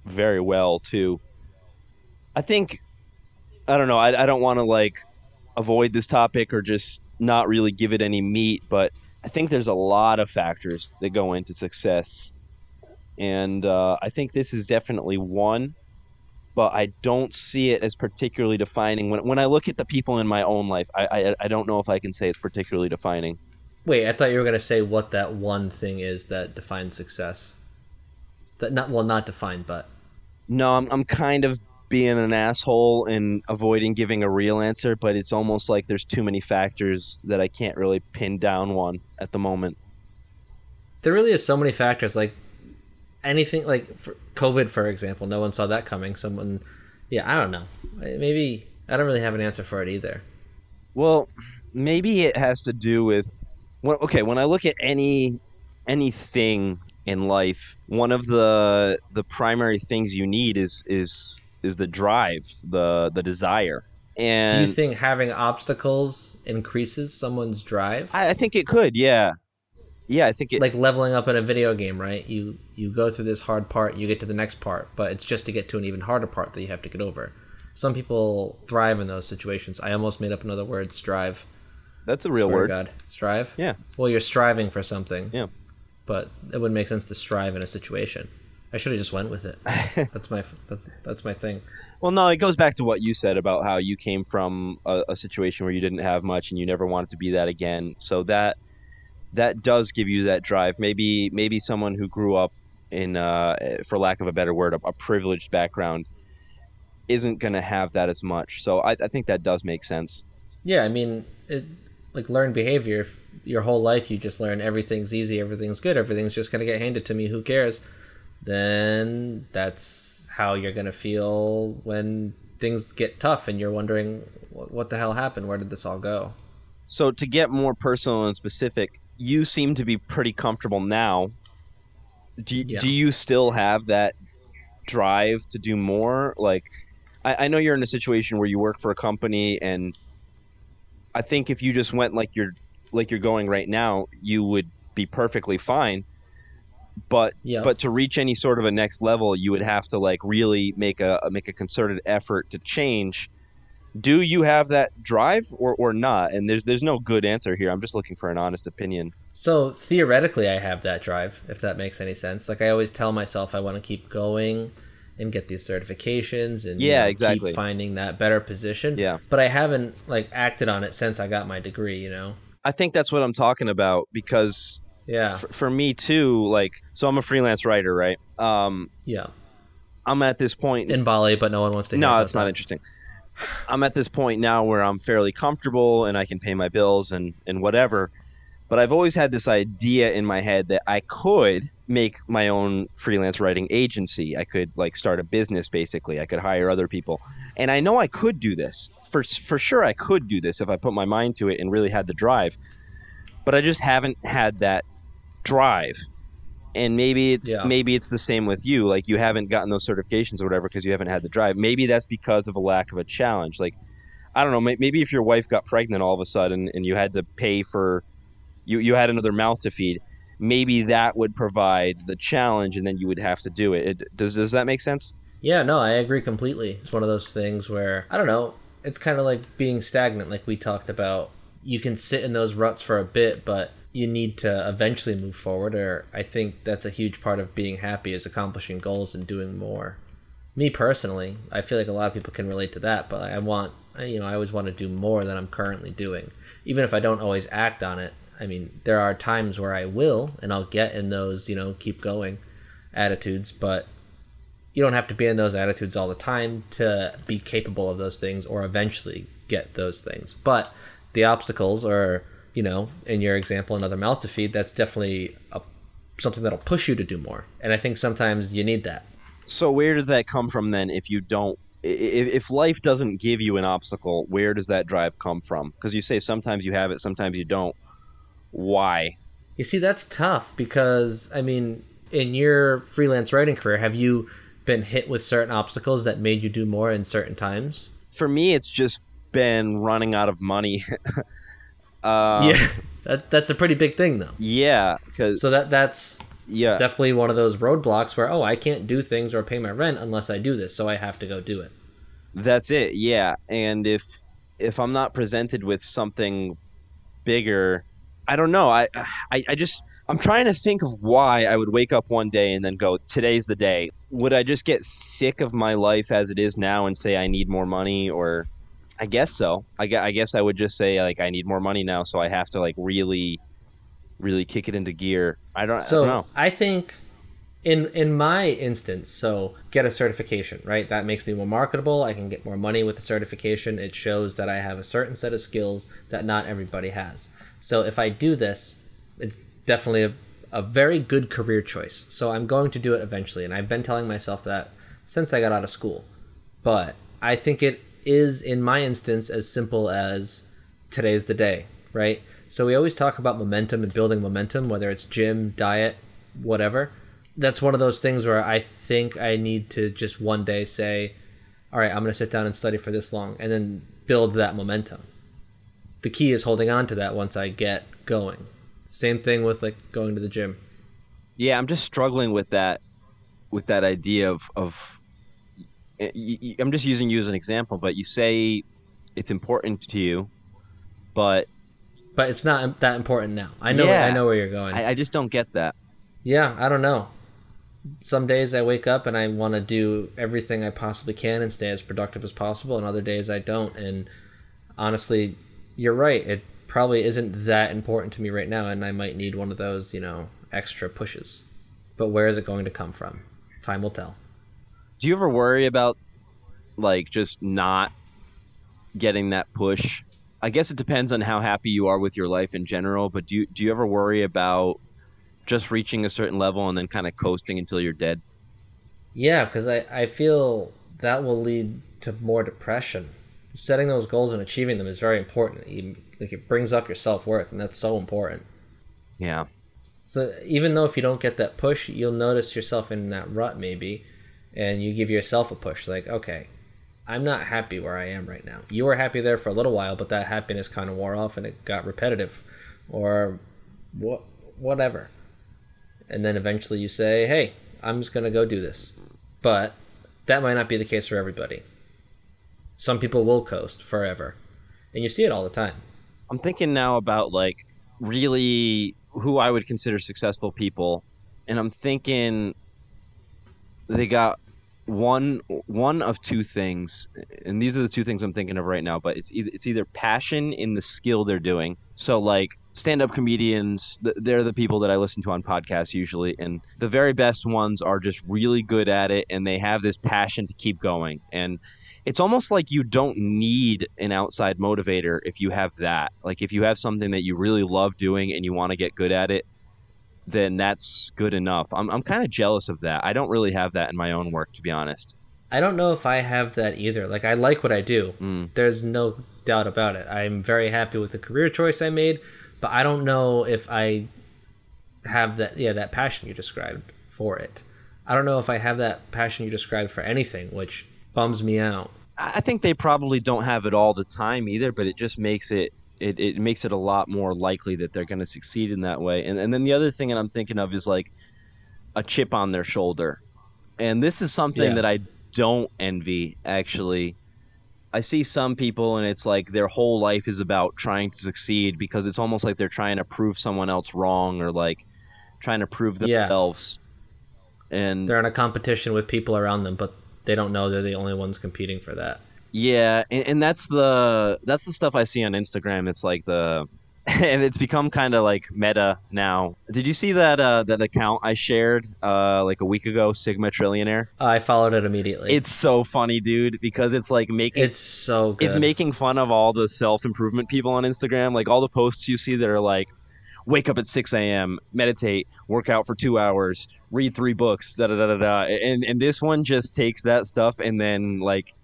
very well too. I think I don't know. I, I don't want to like avoid this topic or just not really give it any meat, but I think there's a lot of factors that go into success, and uh, I think this is definitely one. But I don't see it as particularly defining. When, when I look at the people in my own life, I, I I don't know if I can say it's particularly defining. Wait, I thought you were going to say what that one thing is that defines success. That not well not defined, but No, I'm I'm kind of being an asshole and avoiding giving a real answer, but it's almost like there's too many factors that I can't really pin down one at the moment. there really is so many factors like anything like for covid for example no one saw that coming. Someone yeah i don't know. Maybe i don't really have an answer for it either. Well, maybe it has to do with well, okay, when I look at any anything in life, one of the the primary things you need is is is the drive, the the desire. And do you think having obstacles increases someone's drive I, I think it could, yeah. Yeah, I think it like leveling up in a video game right you you go through this hard part you get to the next part but it's just to get to an even harder part that you have to get over some people thrive in those situations i almost made up another word strive that's a real Swear word. god strive Yeah. well you're striving for something Yeah. but it wouldn't make sense to strive in a situation. I should have just went with it. that's my that's that's my thing. Well, no, it goes back to what you said about how you came from a, a situation where you didn't have much and you never wanted to be that again. So that that does give you that drive. Maybe maybe someone who grew up in, uh, for lack of a better word, a, a privileged background isn't going to have that as much. So I, I think that does make sense. Yeah, I mean, it, like learned behavior. If your whole life you just learn everything's easy, everything's good, everything's just gonna get handed to me. Who cares? Then that's how you're gonna feel when things get tough and you're wondering what, the hell happened. Where did this all go? So to get more personal and specific, you seem to be pretty comfortable now. Do you, Yeah. do you still have that drive to do more? Like, I, I know you're in a situation where you work for a company, and I think if you just went like you're like you're going right now, you would be perfectly fine. But Yeah. but to reach any sort of a next level, you would have to like really make a make a concerted effort to change do you have that drive or, or not and there's there's no good answer here i'm just looking for an honest opinion So theoretically, I have that drive, if that makes any sense. Like I always tell myself, I want to keep going and get these certifications and you Yeah, know, exactly. keep finding that better position. Yeah. But I haven't like acted on it since I got my degree. You know. i think that's what i'm talking about because Yeah. f- for me too like so i'm a freelance writer right um Yeah. i'm at this point In Bali, but no one wants to. hear no it's not that. interesting i'm at this point now where i'm fairly comfortable and i can pay my bills and and whatever but i've always had this idea in my head that i could make my own freelance writing agency i could like start a business basically i could hire other people and i know i could do this for for sure i could do this if i put my mind to it and really had the drive but i just haven't had that drive and maybe it's Yeah. maybe it's the same with you like you haven't gotten those certifications or whatever because you haven't had the drive maybe that's because of a lack of a challenge like i don't know maybe if your wife got pregnant all of a sudden and you had to pay for you you had another mouth to feed maybe that would provide the challenge and then you would have to do it, it does does that make sense Yeah, no, I agree completely. It's one of those things where I don't know. It's kind of like being stagnant, like we talked about. You can sit in those ruts for a bit, but you need to eventually move forward or i think that's a huge part of being happy is accomplishing goals and doing more. Me personally i feel like a lot of people can relate to that but i want you know i always want to do more than i'm currently doing. Even if i don't always act on it i mean there are times where i will and i'll get in those you know keep going attitudes but you don't have to be in those attitudes all the time to be capable of those things or eventually get those things. But the obstacles are you know, in your example, another mouth to feed, that's definitely a, something that'll push you to do more. And I think sometimes you need that. So where does that come from then? If you don't, if, if life doesn't give you an obstacle, where does that drive come from? Because you say sometimes you have it, sometimes you don't. Why? You see, that's tough because I mean, in your freelance writing career, have you been hit with certain obstacles that made you do more in certain times? For me, it's just been running out of money. Um, yeah, that, that's a pretty big thing, though. Yeah, because so that that's yeah definitely one of those roadblocks where oh I can't do things or pay my rent unless I do this, so I have to go do it. That's it. Yeah, and if if I'm not presented with something bigger, I don't know. I I, I just I'm trying to think of why I would wake up one day and then go, today's the day. Would I just get sick of my life as it is now and say I need more money or I guess so. I, I guess I would just say like I need more money now, so I have to like really, really kick it into gear. I don't. So I, don't I think in in my instance, so get a certification, right? That makes me more marketable. I can get more money with the certification. It shows that I have a certain set of skills that not everybody has. So if I do this, it's definitely a, a very good career choice. So I'm going to do it eventually, and I've been telling myself that since I got out of school. But I think it is, in my instance, as simple as today's the day, right? So we always talk about momentum and building momentum, whether it's gym, diet, whatever. That's one of those things where I think I need to just one day say, all right, I'm going to sit down and study for this long and then build that momentum. The key is holding on to that once I get going. Same thing with like going to the gym. Yeah, I'm just struggling with that with that idea of of Eh, I'm just using you as an example, but you say it's important to you, but but it's not that important now. I know yeah, I know where you're going. I, I just don't get that. Yeah, I don't know. Some days I wake up and I want to do everything I possibly can and stay as productive as possible, and other days I don't. And honestly, you're right. It probably isn't that important to me right now, and I might need one of those, you know, extra pushes. But where is it going to come from? Time will tell do you ever worry about like just not getting that push? I guess it depends on how happy you are with your life in general, but do you do you ever worry about just reaching a certain level and then kind of coasting until you're dead? Yeah, because I, I feel that will lead to more depression. Setting those goals and achieving them is very important. You, like it brings up your self worth, and that's so important. Yeah. So even though if you don't get that push, you'll notice yourself in that rut maybe, and you give yourself a push like okay i'm not happy where i am right now. You were happy there for a little while but that happiness kind of wore off and it got repetitive or what whatever. And then eventually you say hey i'm just going to go do this. But that might not be the case for everybody. Some people will coast forever. And you see it all the time. I'm thinking now about like really who i would consider successful people. And i'm thinking they got one one of two things, and these are the two things I'm thinking of right now. But it's either it's either passion in the skill they're doing. So like stand-up comedians, they're the people that I listen to on podcasts usually, and the very best ones are just really good at it, and they have this passion to keep going. And it's almost like you don't need an outside motivator if you have that. Like if you have something that you really love doing and you want to get good at it, then that's good enough. I'm, I'm kind of jealous of that. I don't really have that in my own work, to be honest. I don't know if I have that either. Like, I like what I do. Mm. There's no doubt about it. I'm very happy with the career choice I made, but I don't know if I have that, yeah, that passion you described for it. I don't know if I have that passion you described for anything, which bums me out. I think they probably don't have it all the time either, but it just makes it it, it makes it a lot more likely that they're going to succeed in that way. And, and then the other thing that I'm thinking of is like a chip on their shoulder. And this is something yeah. that I don't envy, actually. I see some people and it's like their whole life is about trying to succeed because it's almost like they're trying to prove someone else wrong or like trying to prove themselves. Yeah. themselves. And They're in a competition with people around them, but they don't know they're the only ones competing for that. Yeah, and, and that's the that's the stuff I see on Instagram. It's like the and it's become kind of like meta now. Did you see that uh, that account I shared uh, like a week ago, Sigma Trillionaire? I followed it immediately. It's so funny, dude, because it's like making it's so good. it's making fun of all the self improvement people on Instagram. Like all the posts you see that are like, wake up at 6 a.m., meditate, work out for two hours, read three books, da da da da da. And, and this one just takes that stuff and then like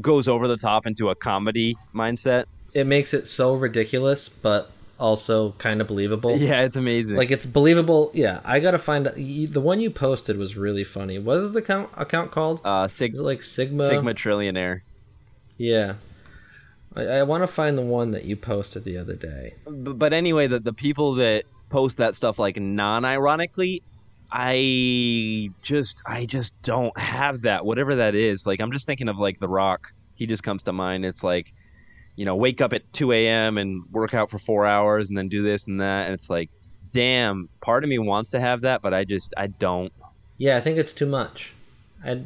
goes over the top into a comedy mindset. it makes it so ridiculous, but also kind of believable. Yeah, it's amazing. Like it's believable. Yeah, I gotta find the one you posted was really funny. What is the account account called? uh, Sig- like Sigma? Sigma Trillionaire. Yeah. I, I want to find the one that you posted the other day. B- but anyway, the, the people that post that stuff like non-ironically, I just I just don't have that. Whatever that is, like I'm just thinking of like The Rock. He just comes to mind. It's like, you know, wake up at 2 a.m. and work out for four hours and then do this and that, and it's like, damn. Part of me wants to have that, but I just I don't. Yeah, I think it's too much. I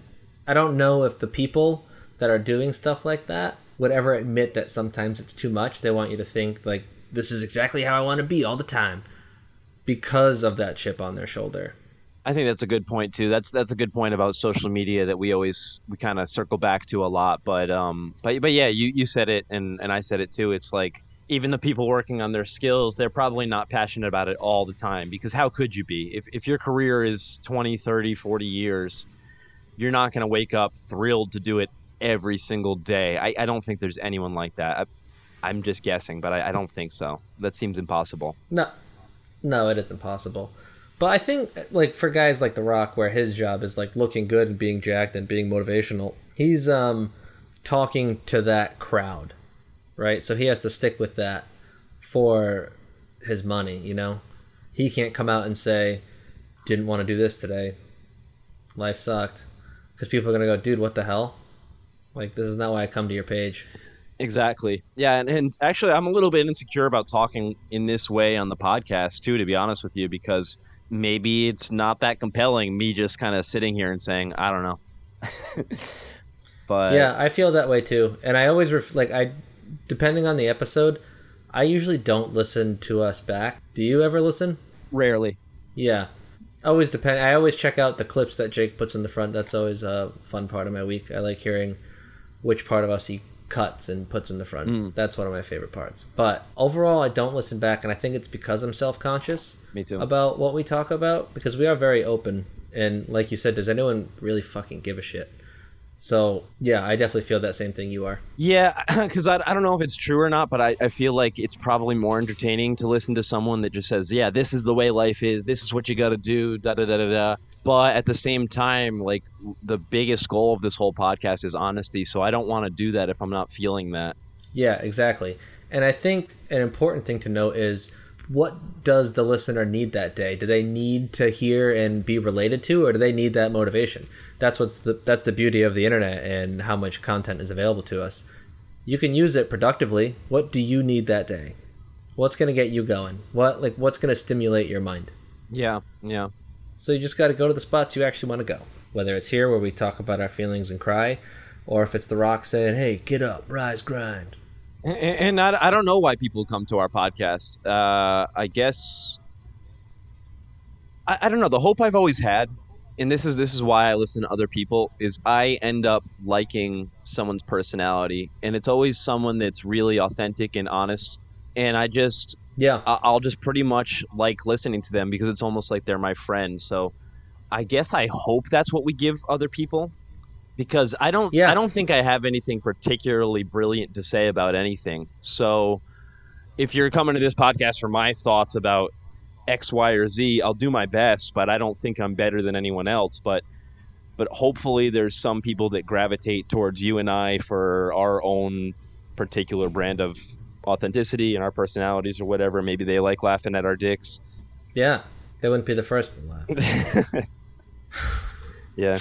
I don't know if the people that are doing stuff like that would ever admit that sometimes it's too much. They want you to think like this is exactly how I want to be all the time because of that chip on their shoulder. I think that's a good point too. That's that's a good point about social media that we always we kind of circle back to a lot. But um, but but yeah, you you said it and and I said it too. It's like even the people working on their skills, they're probably not passionate about it all the time because how could you be? If if your career is 20, 30, 40 years, you're not going to wake up thrilled to do it every single day. I, I don't think there's anyone like that. I, I'm just guessing, but I, I don't think so. That seems impossible. No, no, it isn't possible. But I think, like for guys like The Rock, where his job is like looking good and being jacked and being motivational, he's um talking to that crowd, right? So he has to stick with that for his money. You know, he can't come out and say, "Didn't want to do this today. Life sucked," because people are gonna go, "Dude, what the hell?" Like this is not why I come to your page. Exactly. Yeah, and, and actually, I'm a little bit insecure about talking in this way on the podcast too. To be honest with you, because maybe it's not that compelling. Me just kind of sitting here and saying, I don't know. but yeah, I feel that way too, and I always ref- like I, depending on the episode, I usually don't listen to us back. Do you ever listen? rarely. Yeah, always depend. I always check out the clips that Jake puts in the front. That's always a fun part of my week. I like hearing which part of us he cuts and puts in the front. Hmm. That's one of my favorite parts. But overall, I don't listen back, and I think it's because I'm self conscious Me too. about what we talk about because we are very open. And like you said, does anyone really fucking give a shit? So yeah, I definitely feel that same thing you are. Yeah, because I, I don't know if it's true or not, but I, I feel like it's probably more entertaining to listen to someone that just says, yeah, this is the way life is. This is what you got to do. Da da da da da. But at the same time, like the biggest goal of this whole podcast is honesty. So I don't want to do that if I'm not feeling that. Yeah, exactly. And I think an important thing to note is what does the listener need that day? Do they need to hear and be related to, or do they need that motivation? That's what's the that's the beauty of the internet and how much content is available to us. You can use it productively. What do you need that day? What's going to get you going? What like what's going to stimulate your mind? Yeah, yeah. So you just got to go to the spots you actually want to go. Whether it's here where we talk about our feelings and cry, or if it's The Rock saying, "Hey, get up, rise, grind." And, and I, I don't know why people come to our podcast. Uh, I guess I, I don't know. The hope I've always had, and this is this is why I listen to other people, is I end up liking someone's personality, and it's always someone that's really authentic and honest. And I just Yeah, I- I'll just pretty much like listening to them because it's almost like they're my friend. So I guess I hope that's what we give other people because I don't Yeah. I don't think I have anything particularly brilliant to say about anything. So if you're coming to this podcast for my thoughts about X, Y, or Z, I'll do my best, but I don't think I'm better than anyone else. But but hopefully there's some people that gravitate towards you and I for our own particular brand of authenticity and our personalities or whatever. Maybe they like laughing at our dicks. yeah. They wouldn't be the first one laugh. Yeah.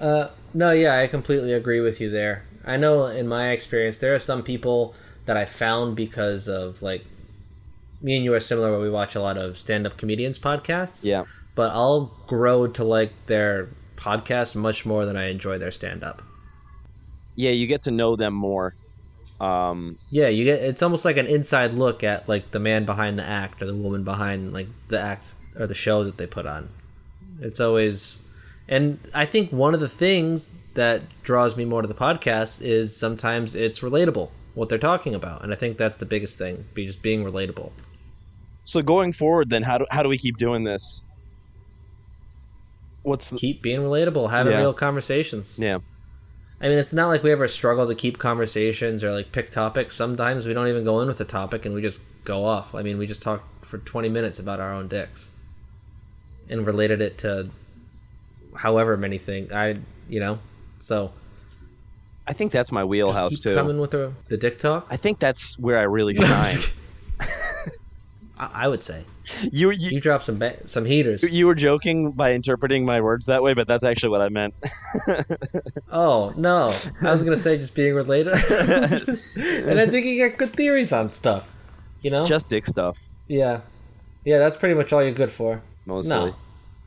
Uh, no, yeah, I completely agree with you there. I know in my experience, there are some people that I found because of like me and you are similar where we watch a lot of stand up comedians podcasts. Yeah. But I'll grow to like their podcast much more than I enjoy their stand up. Yeah, you get to know them more. Um, Yeah, you get it's almost like an inside look at like the man behind the act or the woman behind like the act or the show that they put on. It's always and I think one of the things that draws me more to the podcast is sometimes it's relatable what they're talking about. And I think that's the biggest thing, be just being relatable. so going forward, then how do how do we keep doing this? What's the, Keep being relatable, having Yeah. real conversations. yeah? I mean, it's not like we ever struggle to keep conversations or like pick topics. Sometimes we don't even go in with a topic and we just go off. I mean, we just talk for 20 minutes about our own dicks and related it to however many things. I, you know, so I think that's my wheelhouse too. coming with the, the dick talk. I think that's where I really shine. I, I would say you you you drop some ba- some heaters. you were joking by interpreting my words that way, but that's actually what I meant. Oh no, I was gonna say just being related, and I think you got good theories on stuff. You know, Just dick stuff, yeah, yeah. That's pretty much all you're good for. mostly. No,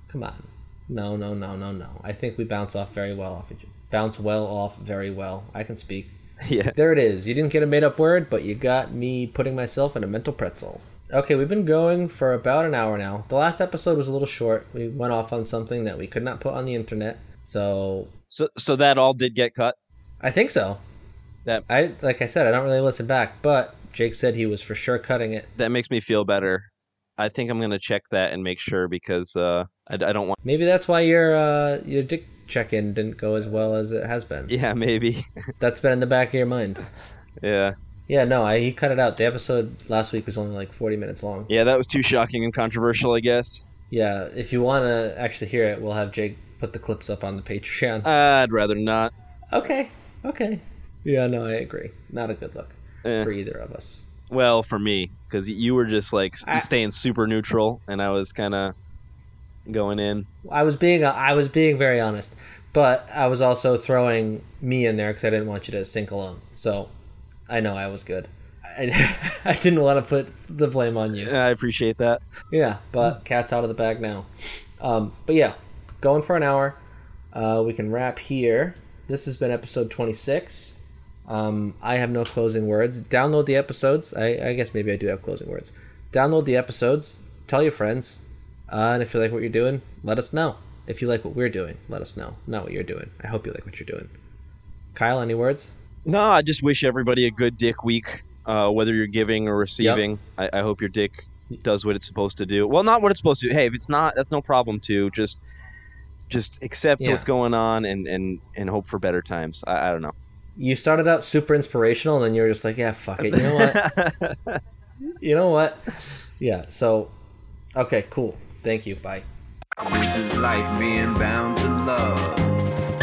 come on. No, no, no, no, no. I think we bounce off very well off each bounce well off very well. I can speak. Yeah. There it is. You didn't get a made up word, but you got me putting myself in a mental pretzel. Okay, we've been going for about an hour now. The last episode was a little short. We went off on something that we could not put on the internet. So So so that all did get cut. I think so. That I like I said, I don't really listen back, but Jake said he was for sure cutting it. that makes me feel better. I think I'm gonna check that and make sure because uh, I, I don't want. Maybe that's why your uh, your dick check in didn't go as well as it has been. Yeah, maybe. That's been in the back of your mind. yeah, Yeah, no, I, he cut it out. The episode last week was only like 40 minutes long. yeah. That was too shocking and controversial, I guess. Yeah, if you want to actually hear it, we'll have Jake put the clips up on the Patreon. I'd rather not. Okay, okay. Yeah, no, I agree. Not a good look Eh. for either of us. Well, for me, because you were just like I- staying super neutral, and I was kind of going in. I was being I was being very honest, but I was also throwing me in there because I didn't want you to sink alone. So I know I was good. I, I didn't want to put the blame on you. I appreciate that. Yeah, but cat's out of the bag now. Um, but yeah, going for an hour. Uh, we can wrap here. This has been episode 26. Um, I have no closing words. Download the episodes. I, I guess maybe I do have closing words. Download the episodes. Tell your friends. Uh, and if you like what you're doing, let us know. If you like what we're doing, let us know. Not what you're doing. I hope you like what you're doing. Kyle, any words? No, I just wish everybody a good dick week, uh, whether you're giving or receiving. I, I hope your dick does what it's supposed to do. Well, not what it's supposed to. do. Hey, if it's not, that's no problem too. Just, just accept Yeah. what's going on and and and hope for better times. I, I don't know. You started out super inspirational, and then you were just like, yeah, fuck it. You know what? you know what? Yeah. So, okay, cool. Thank you. Bye. This is life being bound to love.